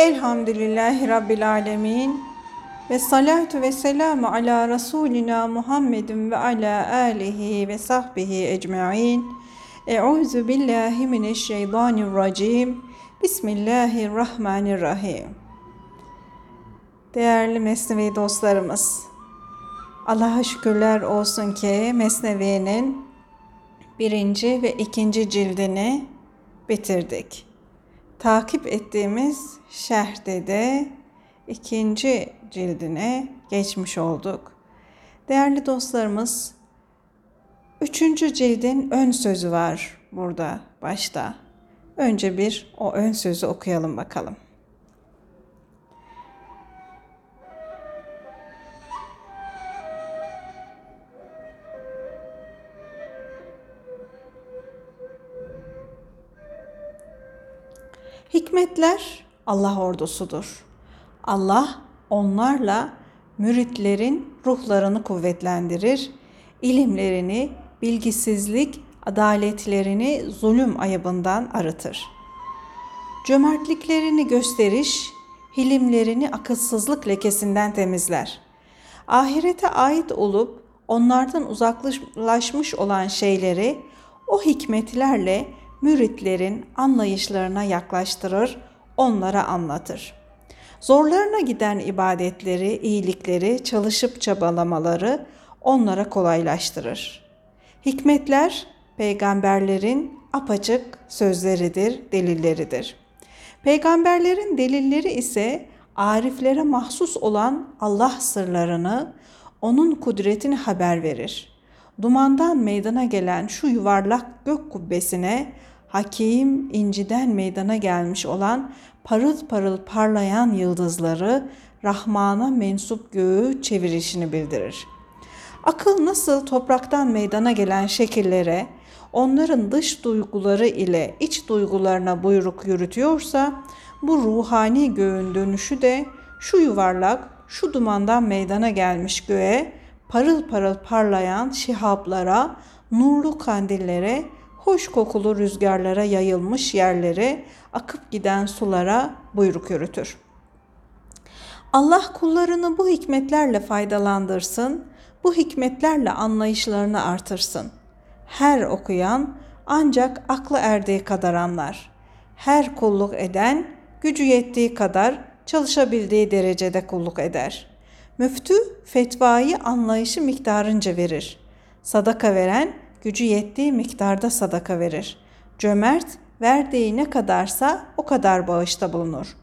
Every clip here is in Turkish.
Elhamdülillahi Rabbil Alemin. Ve salatu ve selamu ala Resulina Muhammedin ve ala alihi ve sahbihi ecma'in. Euzu billahi mineşşeytanirracim. Bismillahirrahmanirrahim. Değerli Mesnevi dostlarımız, Allah'a şükürler olsun ki Mesnevi'nin birinci ve ikinci cildini bitirdik. Takip ettiğimiz şerhde de ikinci cildine geçmiş olduk. Değerli dostlarımız, üçüncü cildin ön sözü var burada başta. Önce bir o ön sözü okuyalım bakalım. Hikmetler Allah ordusudur. Allah onlarla müritlerin ruhlarını kuvvetlendirir, ilimlerini, bilgisizlik, adaletlerini zulüm ayıbından arıtır. Cömertliklerini gösteriş, hilimlerini akılsızlık lekesinden temizler. Ahirete ait olup onlardan uzaklaşmış olan şeyleri o hikmetlerle müritlerin anlayışlarına yaklaştırır, onlara anlatır. Zorlarına giden ibadetleri, iyilikleri, çalışıp çabalamaları onlara kolaylaştırır. Hikmetler peygamberlerin apaçık sözleridir, delilleridir. Peygamberlerin delilleri ise ariflere mahsus olan Allah sırlarını, onun kudretini haber verir. Dumandan meydana gelen şu yuvarlak gök kubbesine hakim inciden meydana gelmiş olan parıl parıl parlayan yıldızları Rahman'a mensup göğü çevirişini bildirir. Akıl nasıl topraktan meydana gelen şekillere, onların dış duyguları ile iç duygularına buyruk yürütüyorsa, bu ruhani göğün dönüşü de şu yuvarlak, şu dumandan meydana gelmiş göğe, parıl parıl parlayan şihaplara, nurlu kandillere, hoş kokulu rüzgarlara yayılmış yerlere, akıp giden sulara buyruk yürütür. Allah kullarını bu hikmetlerle faydalandırsın, bu hikmetlerle anlayışlarını artırsın. Her okuyan ancak aklı erdiği kadar anlar. Her kulluk eden gücü yettiği kadar çalışabildiği derecede kulluk eder. Müftü fetvayı anlayışı miktarınca verir. Sadaka veren gücü yettiği miktarda sadaka verir. Cömert verdiği ne kadarsa o kadar bağışta bulunur.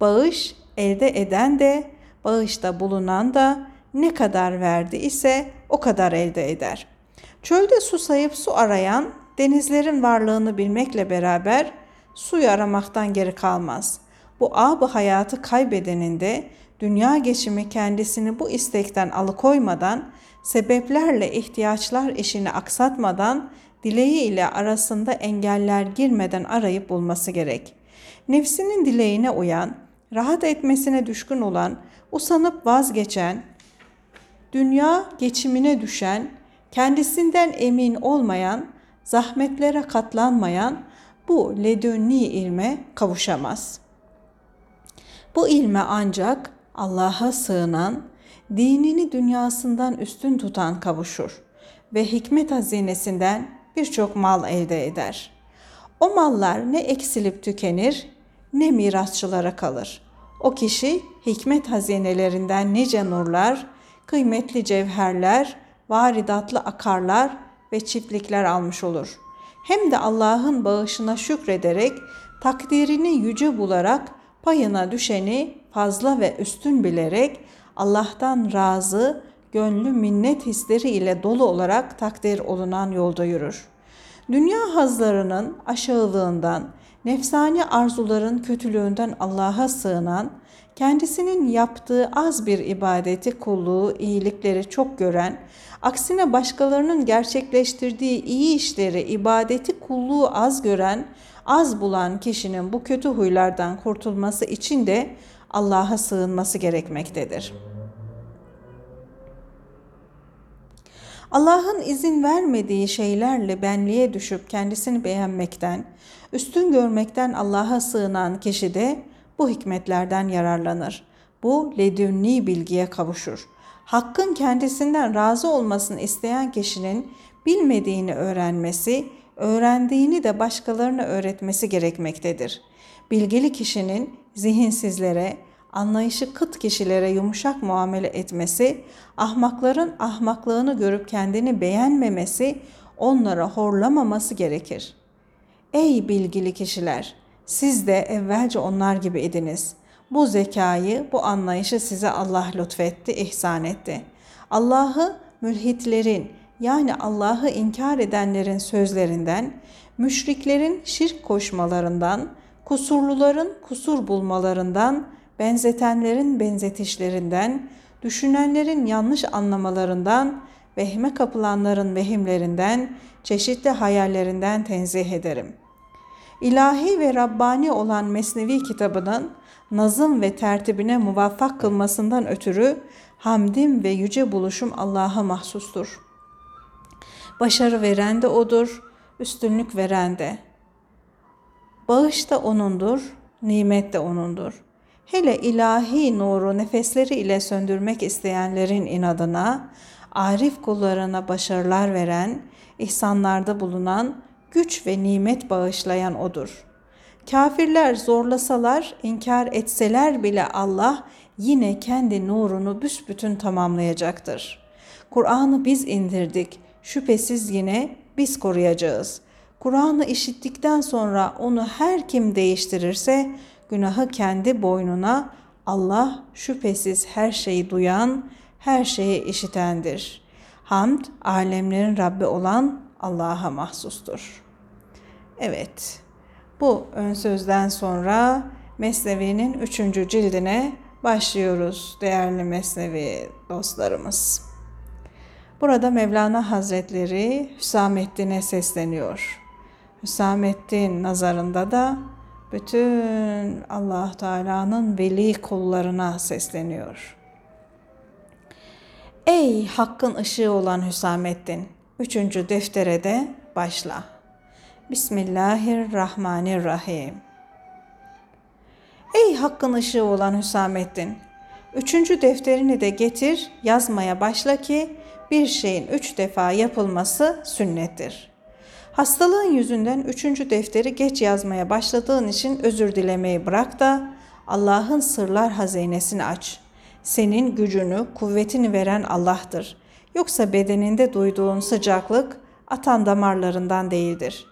Bağış elde eden de bağışta bulunan da ne kadar verdi ise o kadar elde eder. Çölde su sayıp su arayan denizlerin varlığını bilmekle beraber suyu aramaktan geri kalmaz. Bu ab hayatı kaybedeninde dünya geçimi kendisini bu istekten alıkoymadan sebeplerle ihtiyaçlar işini aksatmadan dileği ile arasında engeller girmeden arayıp bulması gerek. Nefsinin dileğine uyan, rahat etmesine düşkün olan, usanıp vazgeçen, dünya geçimine düşen, kendisinden emin olmayan, zahmetlere katlanmayan bu ledünni ilme kavuşamaz. Bu ilme ancak Allah'a sığınan, dinini dünyasından üstün tutan kavuşur ve hikmet hazinesinden birçok mal elde eder. O mallar ne eksilip tükenir ne mirasçılara kalır. O kişi hikmet hazinelerinden nice nurlar, kıymetli cevherler, varidatlı akarlar ve çiftlikler almış olur. Hem de Allah'ın bağışına şükrederek, takdirini yüce bularak, payına düşeni fazla ve üstün bilerek, Allah'tan razı, gönlü minnet hisleri ile dolu olarak takdir olunan yolda yürür. Dünya hazlarının aşağılığından, nefsani arzuların kötülüğünden Allah'a sığınan, kendisinin yaptığı az bir ibadeti, kulluğu, iyilikleri çok gören, aksine başkalarının gerçekleştirdiği iyi işleri, ibadeti, kulluğu az gören, az bulan kişinin bu kötü huylardan kurtulması için de Allah'a sığınması gerekmektedir. Allah'ın izin vermediği şeylerle benliğe düşüp kendisini beğenmekten, üstün görmekten Allah'a sığınan kişi de bu hikmetlerden yararlanır. Bu ledünni bilgiye kavuşur. Hakkın kendisinden razı olmasını isteyen kişinin bilmediğini öğrenmesi, öğrendiğini de başkalarına öğretmesi gerekmektedir. Bilgili kişinin zihinsizlere, anlayışı kıt kişilere yumuşak muamele etmesi, ahmakların ahmaklığını görüp kendini beğenmemesi, onlara horlamaması gerekir. Ey bilgili kişiler! Siz de evvelce onlar gibi idiniz. Bu zekayı, bu anlayışı size Allah lütfetti, ihsan etti. Allah'ı mülhitlerin yani Allah'ı inkar edenlerin sözlerinden, müşriklerin şirk koşmalarından, kusurluların kusur bulmalarından, benzetenlerin benzetişlerinden, düşünenlerin yanlış anlamalarından, vehme kapılanların vehimlerinden, çeşitli hayallerinden tenzih ederim. İlahi ve Rabbani olan Mesnevi kitabının nazım ve tertibine muvaffak kılmasından ötürü hamdim ve yüce buluşum Allah'a mahsustur. Başarı veren de O'dur, üstünlük veren de. Bağış da O'nundur, nimet de O'nundur. Hele ilahi nuru nefesleri ile söndürmek isteyenlerin inadına, arif kullarına başarılar veren, ihsanlarda bulunan, güç ve nimet bağışlayan O'dur. Kafirler zorlasalar, inkar etseler bile Allah yine kendi nurunu büsbütün tamamlayacaktır. Kur'an'ı biz indirdik, şüphesiz yine biz koruyacağız. Kur'an'ı işittikten sonra onu her kim değiştirirse günahı kendi boynuna Allah şüphesiz her şeyi duyan, her şeyi işitendir. Hamd alemlerin Rabbi olan Allah'a mahsustur. Evet, bu ön sözden sonra Mesnevi'nin üçüncü cildine başlıyoruz değerli Mesnevi dostlarımız. Burada Mevlana Hazretleri Hüsamettin'e sesleniyor. Hüsamettin nazarında da bütün Allah Teala'nın veli kullarına sesleniyor. Ey hakkın ışığı olan Hüsamettin, üçüncü deftere de başla. Bismillahirrahmanirrahim. Ey hakkın ışığı olan Hüsamettin, üçüncü defterini de getir, yazmaya başla ki bir şeyin üç defa yapılması sünnettir. Hastalığın yüzünden üçüncü defteri geç yazmaya başladığın için özür dilemeyi bırak da Allah'ın sırlar hazinesini aç. Senin gücünü, kuvvetini veren Allah'tır. Yoksa bedeninde duyduğun sıcaklık atan damarlarından değildir.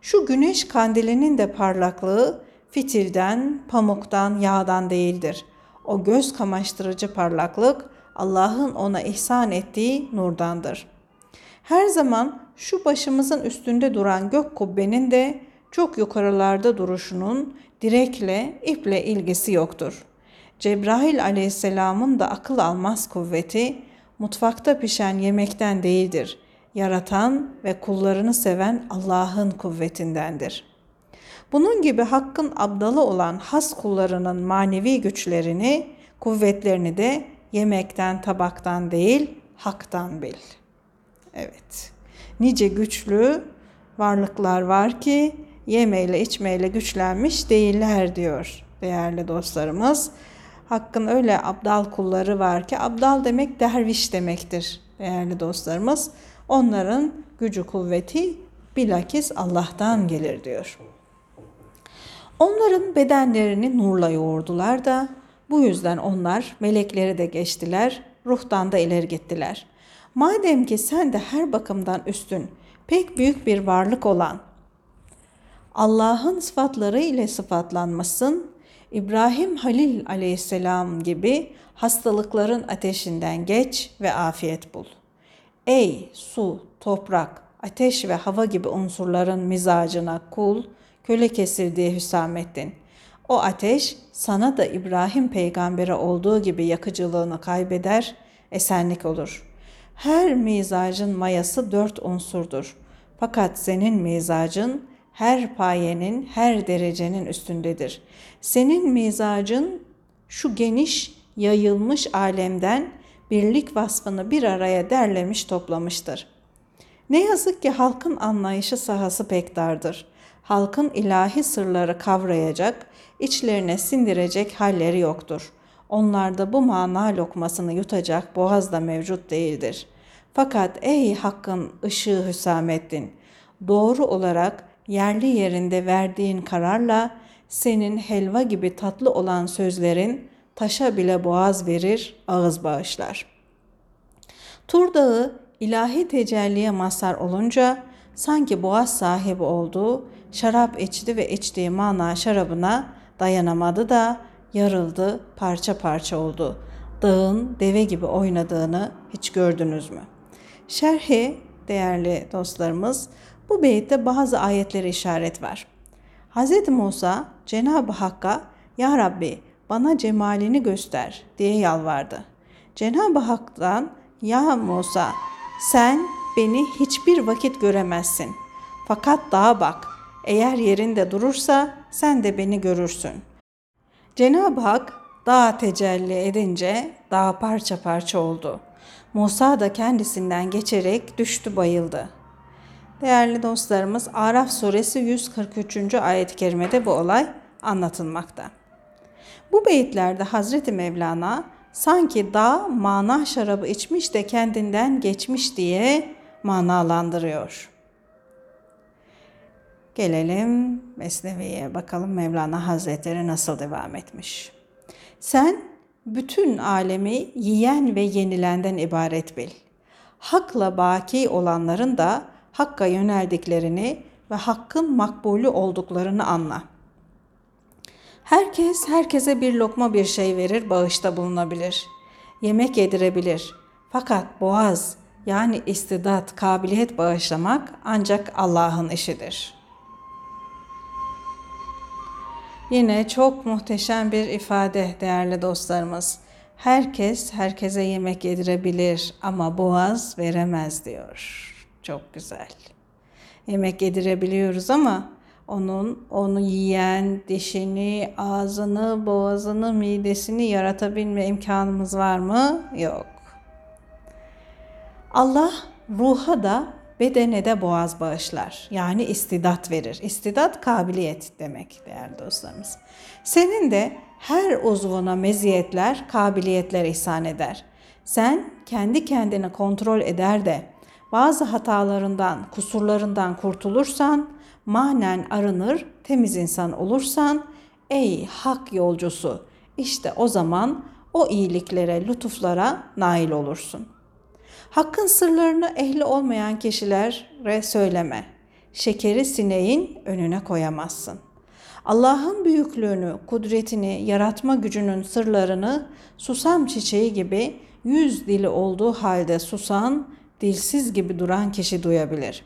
Şu güneş kandilinin de parlaklığı fitilden, pamuktan, yağdan değildir. O göz kamaştırıcı parlaklık Allah'ın ona ihsan ettiği nurdandır. Her zaman şu başımızın üstünde duran gök kubbenin de çok yukarılarda duruşunun direkle, iple ilgisi yoktur. Cebrail aleyhisselamın da akıl almaz kuvveti mutfakta pişen yemekten değildir. Yaratan ve kullarını seven Allah'ın kuvvetindendir. Bunun gibi hakkın abdalı olan has kullarının manevi güçlerini, kuvvetlerini de yemekten, tabaktan değil, haktan bil. Evet. Nice güçlü varlıklar var ki yemeyle içmeyle güçlenmiş değiller diyor değerli dostlarımız. Hakkın öyle abdal kulları var ki abdal demek derviş demektir değerli dostlarımız. Onların gücü kuvveti bilakis Allah'tan gelir diyor. Onların bedenlerini nurla yoğurdular da bu yüzden onlar melekleri de geçtiler, ruhtan da ileri gittiler. Madem ki sen de her bakımdan üstün, pek büyük bir varlık olan Allah'ın sıfatları ile sıfatlanmasın, İbrahim Halil aleyhisselam gibi hastalıkların ateşinden geç ve afiyet bul. Ey su, toprak, ateş ve hava gibi unsurların mizacına kul, köle kesildiği Hüsamettin. O ateş sana da İbrahim peygambere olduğu gibi yakıcılığını kaybeder, esenlik olur. Her mizacın mayası dört unsurdur. Fakat senin mizacın her payenin, her derecenin üstündedir. Senin mizacın şu geniş, yayılmış alemden birlik vasfını bir araya derlemiş toplamıştır. Ne yazık ki halkın anlayışı sahası pek dardır. halkın ilahi sırları kavrayacak, içlerine sindirecek halleri yoktur. Onlarda bu mana lokmasını yutacak boğaz da mevcut değildir. Fakat ey hakkın ışığı Hüsamettin, doğru olarak yerli yerinde verdiğin kararla senin helva gibi tatlı olan sözlerin taşa bile boğaz verir, ağız bağışlar. Tur Dağı ilahi tecelliye mazhar olunca sanki boğaz sahibi olduğu, şarap içti ve içtiği mana şarabına dayanamadı da yarıldı, parça parça oldu. Dağın deve gibi oynadığını hiç gördünüz mü? Şerhi değerli dostlarımız bu beytte bazı ayetlere işaret var. Hz. Musa Cenab-ı Hakk'a Ya Rabbi bana cemalini göster diye yalvardı. Cenab-ı Hak'tan Ya Musa sen beni hiçbir vakit göremezsin. Fakat dağa bak. Eğer yerinde durursa sen de beni görürsün. Cenab-ı Hak dağa tecelli edince dağ parça parça oldu. Musa da kendisinden geçerek düştü bayıldı. Değerli dostlarımız Araf suresi 143. ayet-i kerimede bu olay anlatılmakta. Bu beyitlerde Hazreti Mevlana sanki dağ mana şarabı içmiş de kendinden geçmiş diye manalandırıyor. Gelelim Mesnevi'ye bakalım Mevlana Hazretleri nasıl devam etmiş. Sen bütün alemi yiyen ve yenilenden ibaret bil. Hakla baki olanların da Hakk'a yöneldiklerini ve Hakk'ın makbulü olduklarını anla. Herkes herkese bir lokma bir şey verir, bağışta bulunabilir. Yemek yedirebilir. Fakat boğaz yani istidat, kabiliyet bağışlamak ancak Allah'ın işidir. Yine çok muhteşem bir ifade değerli dostlarımız. Herkes herkese yemek yedirebilir ama boğaz veremez diyor. Çok güzel. Yemek yedirebiliyoruz ama onun onu yiyen dişini, ağzını, boğazını, midesini yaratabilme imkanımız var mı? Yok. Allah ruha da bedene de boğaz bağışlar. Yani istidat verir. İstidat kabiliyet demek değerli dostlarımız. Senin de her uzvuna meziyetler, kabiliyetler ihsan eder. Sen kendi kendini kontrol eder de bazı hatalarından, kusurlarından kurtulursan, manen arınır, temiz insan olursan, ey hak yolcusu, işte o zaman o iyiliklere, lütuflara nail olursun. Hakkın sırlarını ehli olmayan kişilere söyleme. Şekeri sineğin önüne koyamazsın. Allah'ın büyüklüğünü, kudretini, yaratma gücünün sırlarını susam çiçeği gibi yüz dili olduğu halde susan, dilsiz gibi duran kişi duyabilir.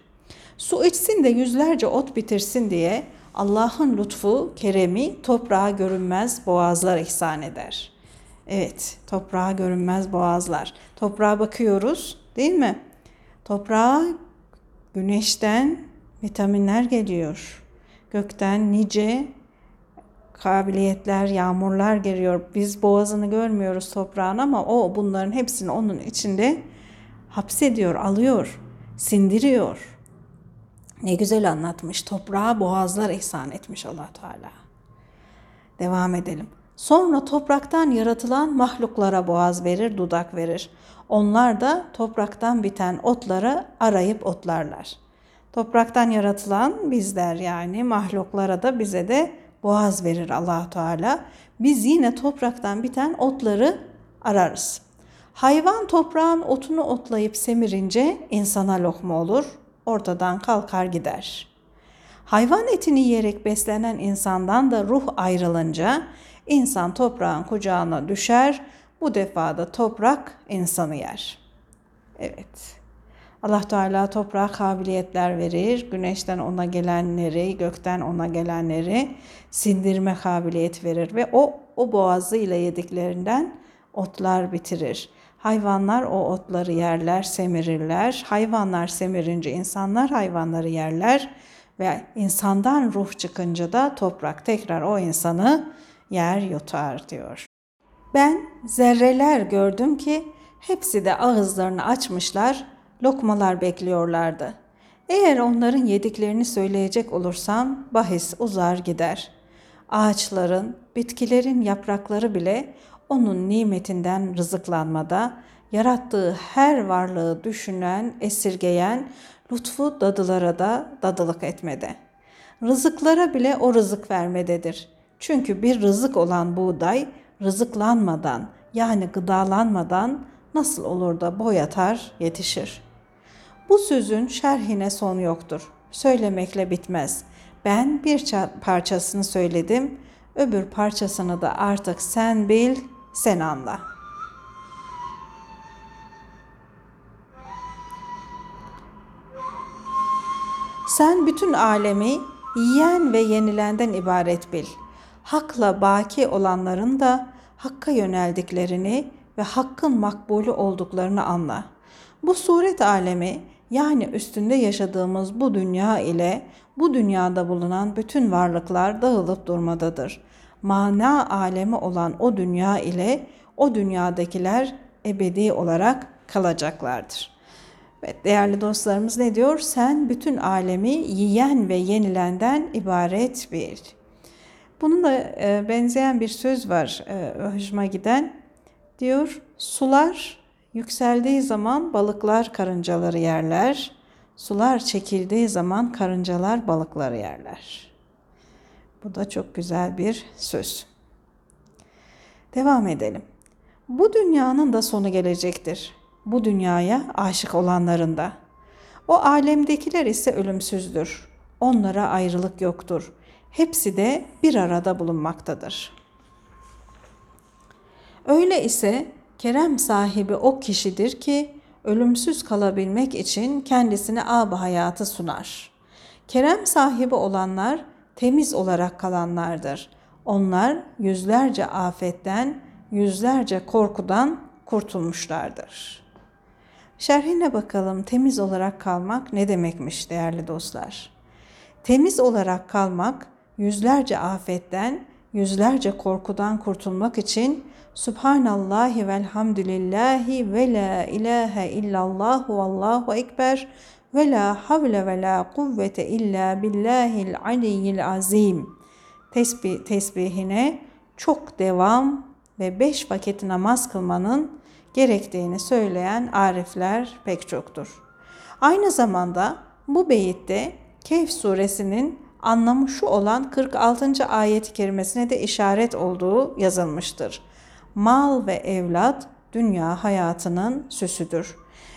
Su içsin de yüzlerce ot bitirsin diye Allah'ın lütfu, keremi toprağa görünmez boğazlar ihsan eder. Evet, toprağa görünmez boğazlar. Toprağa bakıyoruz, değil mi? Toprağa güneşten vitaminler geliyor. Gökten nice kabiliyetler, yağmurlar geliyor. Biz boğazını görmüyoruz toprağın ama o bunların hepsini onun içinde hapsediyor, alıyor, sindiriyor. Ne güzel anlatmış. Toprağa boğazlar ihsan etmiş allah Teala. Devam edelim. Sonra topraktan yaratılan mahluklara boğaz verir, dudak verir. Onlar da topraktan biten otları arayıp otlarlar. Topraktan yaratılan bizler yani mahluklara da bize de boğaz verir allah Teala. Biz yine topraktan biten otları ararız. Hayvan toprağın otunu otlayıp semirince insana lokma olur, ortadan kalkar gider. Hayvan etini yiyerek beslenen insandan da ruh ayrılınca insan toprağın kucağına düşer, bu defa da toprak insanı yer. Evet. Allah Teala toprağa kabiliyetler verir. Güneşten ona gelenleri, gökten ona gelenleri sindirme kabiliyet verir ve o o boğazıyla yediklerinden otlar bitirir. Hayvanlar o otları yerler, semirirler. Hayvanlar semirince insanlar hayvanları yerler ve insandan ruh çıkınca da toprak tekrar o insanı yer yutar diyor. Ben zerreler gördüm ki hepsi de ağızlarını açmışlar, lokmalar bekliyorlardı. Eğer onların yediklerini söyleyecek olursam bahis uzar gider. Ağaçların, bitkilerin yaprakları bile onun nimetinden rızıklanmada, yarattığı her varlığı düşünen, esirgeyen, lütfu dadılara da dadılık etmede. Rızıklara bile o rızık vermededir. Çünkü bir rızık olan buğday rızıklanmadan yani gıdalanmadan nasıl olur da boyatar yetişir. Bu sözün şerhine son yoktur. Söylemekle bitmez. Ben bir parçasını söyledim, öbür parçasını da artık sen bil, sen anla. Sen bütün alemi yiyen ve yenilenden ibaret bil. Hakla baki olanların da Hakk'a yöneldiklerini ve Hakk'ın makbulü olduklarını anla. Bu suret alemi yani üstünde yaşadığımız bu dünya ile bu dünyada bulunan bütün varlıklar dağılıp durmadadır. Mana alemi olan o dünya ile o dünyadakiler ebedi olarak kalacaklardır. Evet, değerli dostlarımız ne diyor? Sen bütün alemi yiyen ve yenilenden ibaret bir. Bunun da e, benzeyen bir söz var e, hoşuma giden. Diyor, sular yükseldiği zaman balıklar karıncaları yerler. Sular çekildiği zaman karıncalar balıkları yerler. Bu da çok güzel bir söz. Devam edelim. Bu dünyanın da sonu gelecektir. Bu dünyaya aşık olanların da. O alemdekiler ise ölümsüzdür. Onlara ayrılık yoktur. Hepsi de bir arada bulunmaktadır. Öyle ise kerem sahibi o kişidir ki ölümsüz kalabilmek için kendisine ab hayatı sunar. Kerem sahibi olanlar temiz olarak kalanlardır. Onlar yüzlerce afetten, yüzlerce korkudan kurtulmuşlardır. Şerhine bakalım temiz olarak kalmak ne demekmiş değerli dostlar? Temiz olarak kalmak yüzlerce afetten, yüzlerce korkudan kurtulmak için Subhanallahi velhamdülillahi ve la ilahe illallah ve allahu ekber ve la havle ve la kuvvete illa billahil aliyyil azim tesbih, tesbihine çok devam ve beş vakit namaz kılmanın gerektiğini söyleyen arifler pek çoktur. Aynı zamanda bu beyitte Kehf suresinin anlamı şu olan 46. ayet-i kerimesine de işaret olduğu yazılmıştır. Mal ve evlat dünya hayatının süsüdür.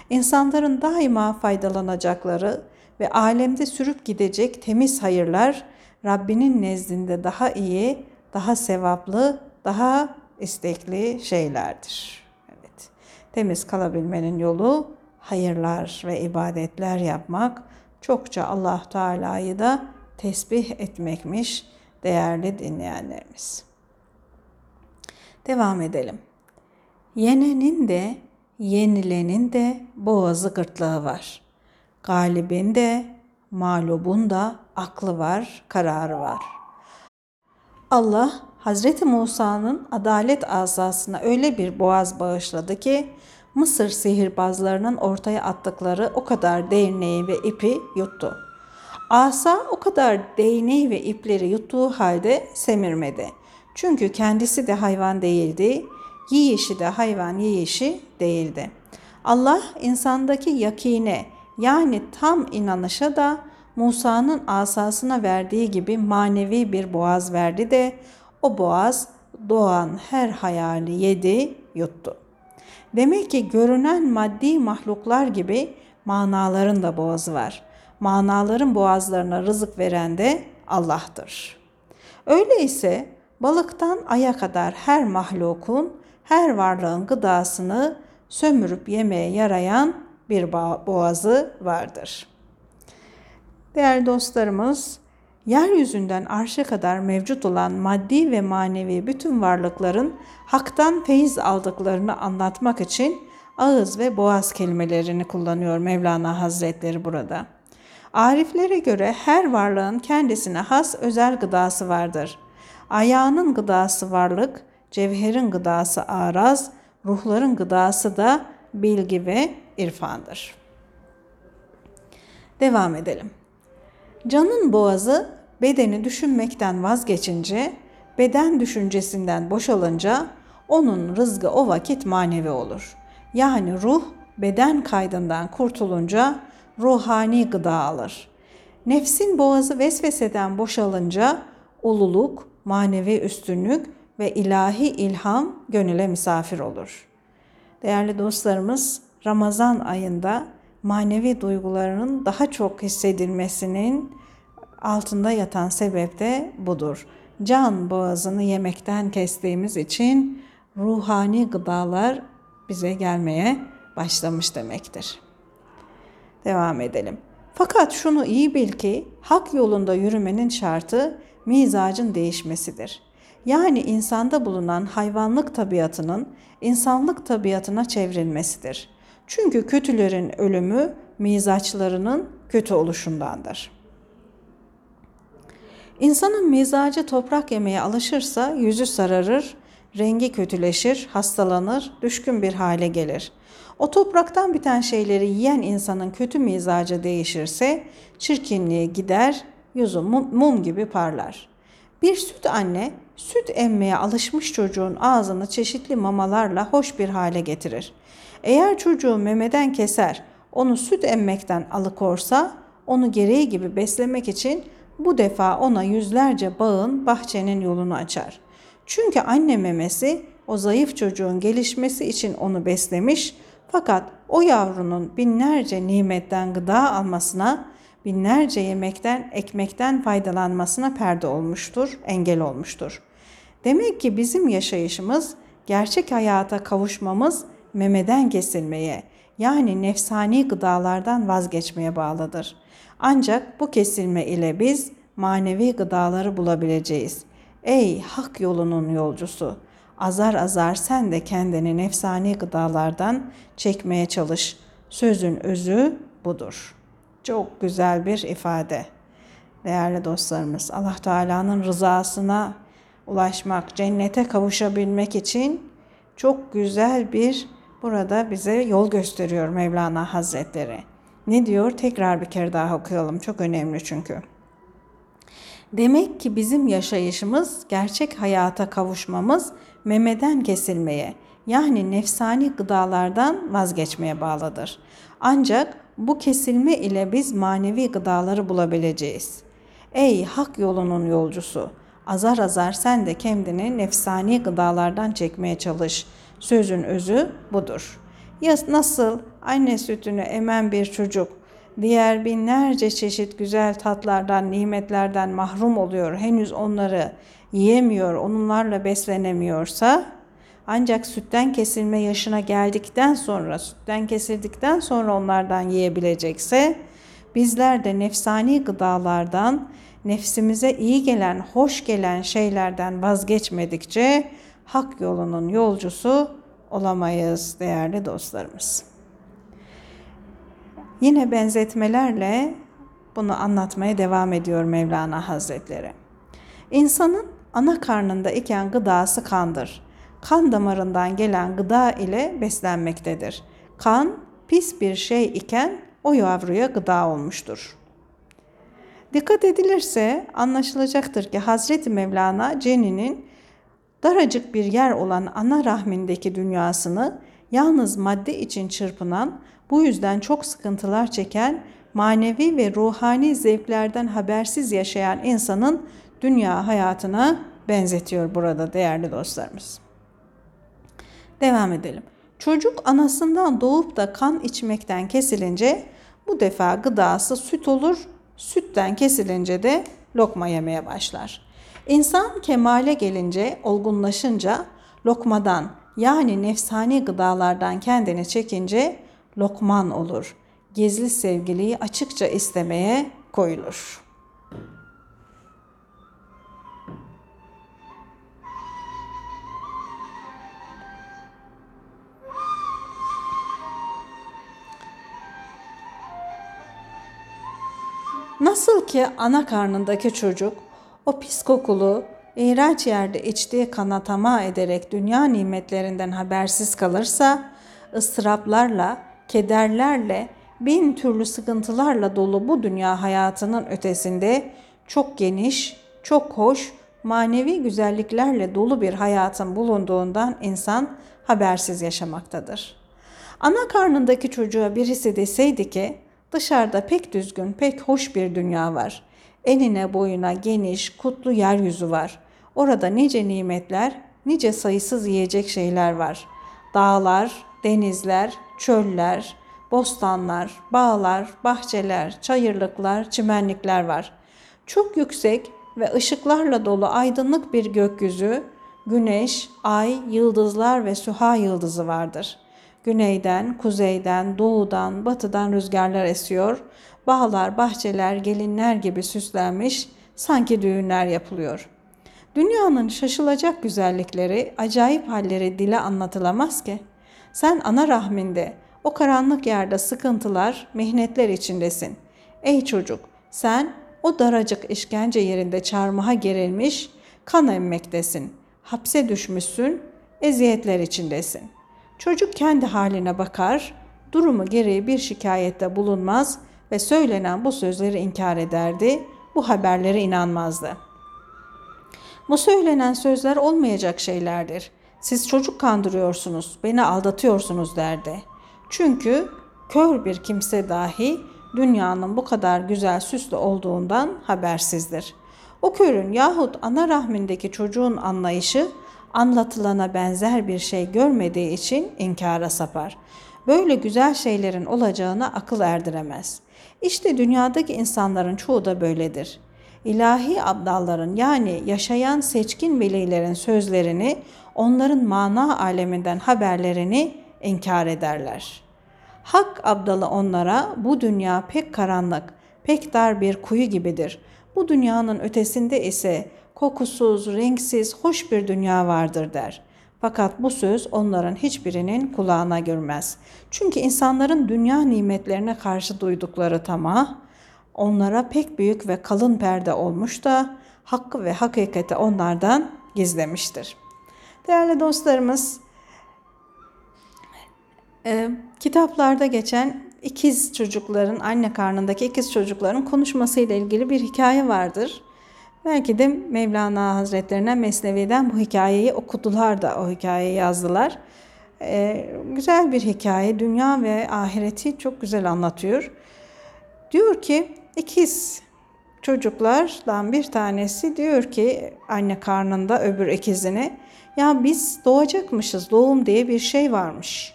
İnsanların daima faydalanacakları ve alemde sürüp gidecek temiz hayırlar Rabbinin nezdinde daha iyi, daha sevaplı, daha istekli şeylerdir. Evet. Temiz kalabilmenin yolu hayırlar ve ibadetler yapmak, çokça Allah Teala'yı da tesbih etmekmiş değerli dinleyenlerimiz. Devam edelim. Yenenin de yenilenin de boğazı gırtlağı var. Galibin de mağlubun da aklı var, kararı var. Allah Hazreti Musa'nın adalet asasına öyle bir boğaz bağışladı ki Mısır sihirbazlarının ortaya attıkları o kadar değneği ve ipi yuttu. Asa o kadar değneği ve ipleri yuttuğu halde semirmedi. Çünkü kendisi de hayvan değildi, yiyişi de hayvan yiyişi değildi. Allah insandaki yakine yani tam inanışa da Musa'nın asasına verdiği gibi manevi bir boğaz verdi de o boğaz doğan her hayali yedi, yuttu. Demek ki görünen maddi mahluklar gibi manaların da boğazı var. Manaların boğazlarına rızık veren de Allah'tır. Öyleyse balıktan aya kadar her mahlukun, her varlığın gıdasını sömürüp yemeye yarayan bir boğazı vardır. Değerli dostlarımız, yeryüzünden arşa kadar mevcut olan maddi ve manevi bütün varlıkların haktan feyiz aldıklarını anlatmak için ağız ve boğaz kelimelerini kullanıyor Mevlana Hazretleri burada. Ariflere göre her varlığın kendisine has özel gıdası vardır. Ayağının gıdası varlık, cevherin gıdası araz, ruhların gıdası da bilgi ve irfandır. Devam edelim. Canın boğazı bedeni düşünmekten vazgeçince, beden düşüncesinden boşalınca onun rızgı o vakit manevi olur. Yani ruh beden kaydından kurtulunca ruhani gıda alır. Nefsin boğazı vesveseden boşalınca ululuk, manevi üstünlük ve ilahi ilham gönüle misafir olur. Değerli dostlarımız, Ramazan ayında manevi duygularının daha çok hissedilmesinin altında yatan sebep de budur. Can boğazını yemekten kestiğimiz için ruhani gıdalar bize gelmeye başlamış demektir. Devam edelim. Fakat şunu iyi bil ki hak yolunda yürümenin şartı mizacın değişmesidir. Yani insanda bulunan hayvanlık tabiatının insanlık tabiatına çevrilmesidir. Çünkü kötülerin ölümü mizaçlarının kötü oluşundandır. İnsanın mizacı toprak yemeye alışırsa yüzü sararır, rengi kötüleşir, hastalanır, düşkün bir hale gelir. O topraktan biten şeyleri yiyen insanın kötü mizacı değişirse çirkinliği gider, yüzü mum gibi parlar. Bir süt anne süt emmeye alışmış çocuğun ağzını çeşitli mamalarla hoş bir hale getirir. Eğer çocuğu memeden keser, onu süt emmekten alıkorsa, onu gereği gibi beslemek için bu defa ona yüzlerce bağın, bahçenin yolunu açar. Çünkü anne memesi o zayıf çocuğun gelişmesi için onu beslemiş fakat o yavrunun binlerce nimetten gıda almasına, binlerce yemekten, ekmekten faydalanmasına perde olmuştur, engel olmuştur. Demek ki bizim yaşayışımız, gerçek hayata kavuşmamız memeden kesilmeye, yani nefsani gıdalardan vazgeçmeye bağlıdır. Ancak bu kesilme ile biz manevi gıdaları bulabileceğiz. Ey hak yolunun yolcusu! Azar azar sen de kendini nefsani gıdalardan çekmeye çalış. Sözün özü budur. Çok güzel bir ifade. Değerli dostlarımız, Allah Teala'nın rızasına ulaşmak, cennete kavuşabilmek için çok güzel bir burada bize yol gösteriyor Mevlana Hazretleri. Ne diyor? Tekrar bir kere daha okuyalım. Çok önemli çünkü. Demek ki bizim yaşayışımız, gerçek hayata kavuşmamız memeden kesilmeye, yani nefsani gıdalardan vazgeçmeye bağlıdır. Ancak bu kesilme ile biz manevi gıdaları bulabileceğiz. Ey hak yolunun yolcusu! Azar azar sen de kendini nefsani gıdalardan çekmeye çalış. Sözün özü budur. Ya nasıl anne sütünü emen bir çocuk diğer binlerce çeşit güzel tatlardan, nimetlerden mahrum oluyor. Henüz onları yiyemiyor, onlarla beslenemiyorsa ancak sütten kesilme yaşına geldikten sonra, sütten kesildikten sonra onlardan yiyebilecekse bizler de nefsani gıdalardan, nefsimize iyi gelen, hoş gelen şeylerden vazgeçmedikçe hak yolunun yolcusu olamayız değerli dostlarımız. Yine benzetmelerle bunu anlatmaya devam ediyor Mevlana Hazretleri. İnsanın ana karnında iken gıdası kandır. Kan damarından gelen gıda ile beslenmektedir. Kan pis bir şey iken o yavruya gıda olmuştur. Dikkat edilirse anlaşılacaktır ki Hazreti Mevlana Ceninin daracık bir yer olan ana rahmindeki dünyasını yalnız madde için çırpınan, bu yüzden çok sıkıntılar çeken, manevi ve ruhani zevklerden habersiz yaşayan insanın dünya hayatına benzetiyor burada değerli dostlarımız. Devam edelim. Çocuk anasından doğup da kan içmekten kesilince bu defa gıdası süt olur, sütten kesilince de lokma yemeye başlar. İnsan kemale gelince, olgunlaşınca lokmadan yani nefsani gıdalardan kendini çekince lokman olur. Gizli sevgiliyi açıkça istemeye koyulur. Nasıl ki ana karnındaki çocuk o pis kokulu, iğrenç yerde içtiği kana tamah ederek dünya nimetlerinden habersiz kalırsa, ıstıraplarla, kederlerle bin türlü sıkıntılarla dolu bu dünya hayatının ötesinde çok geniş, çok hoş, manevi güzelliklerle dolu bir hayatın bulunduğundan insan habersiz yaşamaktadır. Ana karnındaki çocuğa birisi deseydi ki dışarıda pek düzgün, pek hoş bir dünya var. Enine boyuna geniş, kutlu yeryüzü var. Orada nice nimetler, nice sayısız yiyecek şeyler var. Dağlar, denizler, çöller, bostanlar, bağlar, bahçeler, çayırlıklar, çimenlikler var. Çok yüksek ve ışıklarla dolu aydınlık bir gökyüzü, güneş, ay, yıldızlar ve süha yıldızı vardır. Güneyden, kuzeyden, doğudan, batıdan rüzgarlar esiyor. Bağlar, bahçeler, gelinler gibi süslenmiş, sanki düğünler yapılıyor. Dünyanın şaşılacak güzellikleri, acayip halleri dile anlatılamaz ki. Sen ana rahminde, o karanlık yerde sıkıntılar, mihnetler içindesin. Ey çocuk, sen o daracık işkence yerinde çarmıha gerilmiş, kan emmektesin. Hapse düşmüşsün, eziyetler içindesin. Çocuk kendi haline bakar, durumu gereği bir şikayette bulunmaz ve söylenen bu sözleri inkar ederdi, bu haberlere inanmazdı. Bu söylenen sözler olmayacak şeylerdir. Siz çocuk kandırıyorsunuz, beni aldatıyorsunuz derdi. Çünkü kör bir kimse dahi dünyanın bu kadar güzel süslü olduğundan habersizdir. O körün yahut ana rahmindeki çocuğun anlayışı anlatılana benzer bir şey görmediği için inkara sapar. Böyle güzel şeylerin olacağına akıl erdiremez. İşte dünyadaki insanların çoğu da böyledir. İlahi abdalların yani yaşayan seçkin velilerin sözlerini, onların mana aleminden haberlerini inkar ederler. Hak abdalı onlara bu dünya pek karanlık, pek dar bir kuyu gibidir. Bu dünyanın ötesinde ise kokusuz, renksiz, hoş bir dünya vardır der. Fakat bu söz onların hiçbirinin kulağına görmez. Çünkü insanların dünya nimetlerine karşı duydukları tamah, onlara pek büyük ve kalın perde olmuş da hakkı ve hakikati onlardan gizlemiştir. Değerli dostlarımız, e, kitaplarda geçen ikiz çocukların, anne karnındaki ikiz çocukların konuşmasıyla ilgili bir hikaye vardır. Belki de Mevlana Hazretlerine Mesnevi'den bu hikayeyi okudular da o hikayeyi yazdılar. Ee, güzel bir hikaye, dünya ve ahireti çok güzel anlatıyor. Diyor ki ikiz çocuklardan bir tanesi diyor ki anne karnında öbür ikizine ya biz doğacakmışız, doğum diye bir şey varmış.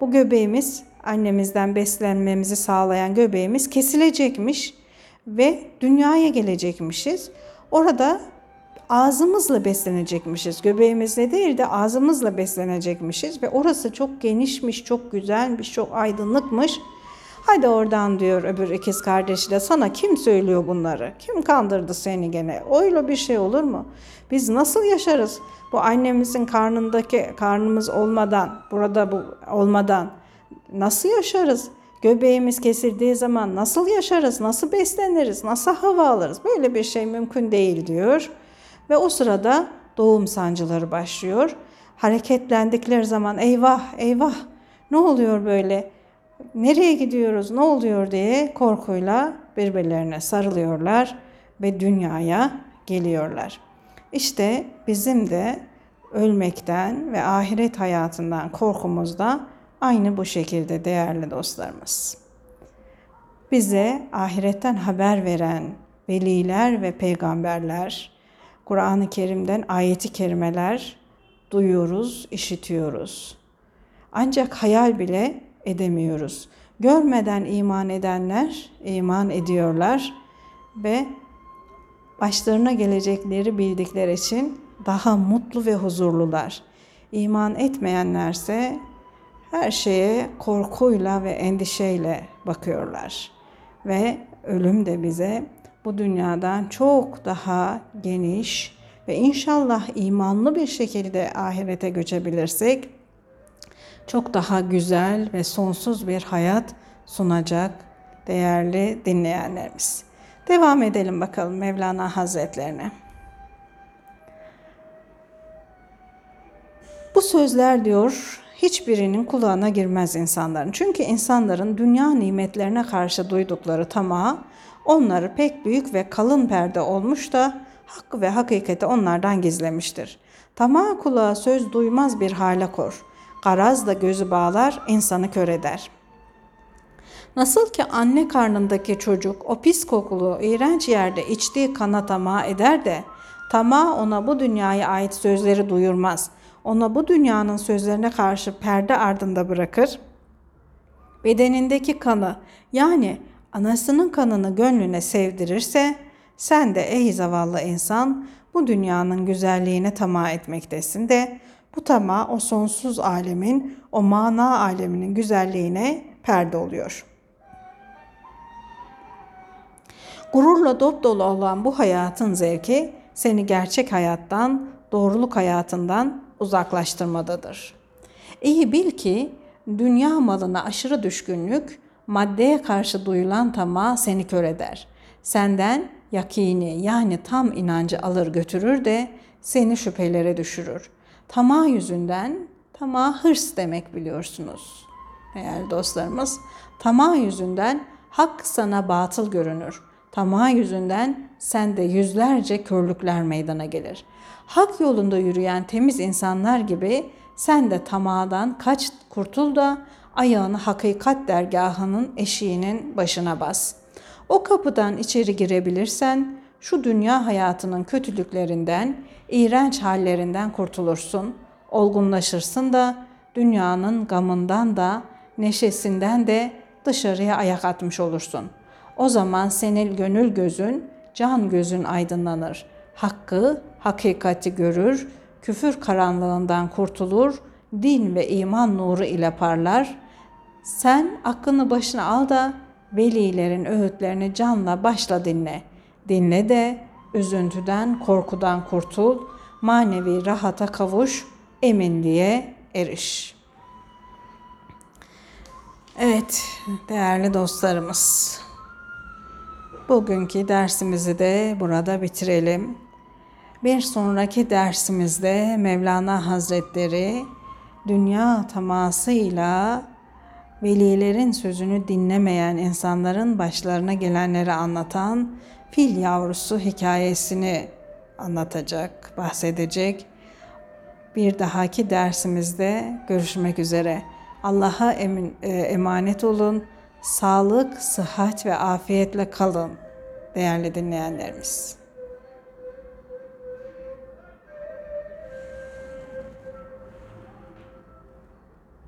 Bu göbeğimiz annemizden beslenmemizi sağlayan göbeğimiz kesilecekmiş ve dünyaya gelecekmişiz. Orada ağzımızla beslenecekmişiz. Göbeğimizle değil de ağzımızla beslenecekmişiz ve orası çok genişmiş, çok güzelmiş, çok aydınlıkmış. Hadi oradan diyor öbür ikiz kardeşi de sana kim söylüyor bunları? Kim kandırdı seni gene? Öyle bir şey olur mu? Biz nasıl yaşarız? Bu annemizin karnındaki karnımız olmadan, burada bu olmadan nasıl yaşarız? Göbeğimiz kesildiği zaman nasıl yaşarız, nasıl besleniriz, nasıl hava alırız? Böyle bir şey mümkün değil diyor. Ve o sırada doğum sancıları başlıyor. Hareketlendikleri zaman eyvah eyvah ne oluyor böyle? Nereye gidiyoruz, ne oluyor diye korkuyla birbirlerine sarılıyorlar ve dünyaya geliyorlar. İşte bizim de ölmekten ve ahiret hayatından korkumuz da aynı bu şekilde değerli dostlarımız. Bize ahiretten haber veren veliler ve peygamberler, Kur'an-ı Kerim'den ayeti kerimeler duyuyoruz, işitiyoruz. Ancak hayal bile edemiyoruz. Görmeden iman edenler iman ediyorlar ve başlarına gelecekleri bildikleri için daha mutlu ve huzurlular. İman etmeyenlerse her şeye korkuyla ve endişeyle bakıyorlar. Ve ölüm de bize bu dünyadan çok daha geniş ve inşallah imanlı bir şekilde ahirete göçebilirsek çok daha güzel ve sonsuz bir hayat sunacak değerli dinleyenlerimiz. Devam edelim bakalım Mevlana Hazretlerine. Bu sözler diyor hiçbirinin kulağına girmez insanların. Çünkü insanların dünya nimetlerine karşı duydukları tamah onları pek büyük ve kalın perde olmuş da hakkı ve hakikati onlardan gizlemiştir. Tamah kulağa söz duymaz bir hale kor. Garaz da gözü bağlar, insanı kör eder.'' Nasıl ki anne karnındaki çocuk o pis kokulu, iğrenç yerde içtiği kana tamah eder de, tamah ona bu dünyaya ait sözleri duyurmaz. Ona bu dünyanın sözlerine karşı perde ardında bırakır. Bedenindeki kanı yani anasının kanını gönlüne sevdirirse, sen de ey zavallı insan bu dünyanın güzelliğine tamah etmektesin de, bu tamah o sonsuz alemin, o mana aleminin güzelliğine perde oluyor.'' Gururla dop dolu olan bu hayatın zevki seni gerçek hayattan, doğruluk hayatından uzaklaştırmadadır. İyi bil ki dünya malına aşırı düşkünlük, maddeye karşı duyulan tamah seni kör eder. Senden yakini yani tam inancı alır götürür de seni şüphelere düşürür. Tamah yüzünden, tamah hırs demek biliyorsunuz. Değerli dostlarımız, tamah yüzünden hak sana batıl görünür. Tamah yüzünden sende yüzlerce körlükler meydana gelir. Hak yolunda yürüyen temiz insanlar gibi sen de tamahdan kaç kurtul da ayağını hakikat dergahının eşiğinin başına bas. O kapıdan içeri girebilirsen şu dünya hayatının kötülüklerinden, iğrenç hallerinden kurtulursun, olgunlaşırsın da dünyanın gamından da neşesinden de dışarıya ayak atmış olursun.'' O zaman senin gönül gözün, can gözün aydınlanır. Hakkı, hakikati görür, küfür karanlığından kurtulur, din ve iman nuru ile parlar. Sen aklını başına al da velilerin öğütlerini canla başla dinle. Dinle de üzüntüden, korkudan kurtul, manevi rahata kavuş, eminliğe eriş. Evet, değerli dostlarımız. Bugünkü dersimizi de burada bitirelim. Bir sonraki dersimizde Mevlana Hazretleri dünya tamasıyla velilerin sözünü dinlemeyen insanların başlarına gelenleri anlatan fil yavrusu hikayesini anlatacak, bahsedecek. Bir dahaki dersimizde görüşmek üzere. Allah'a emanet olun. Sağlık, sıhhat ve afiyetle kalın değerli dinleyenlerimiz.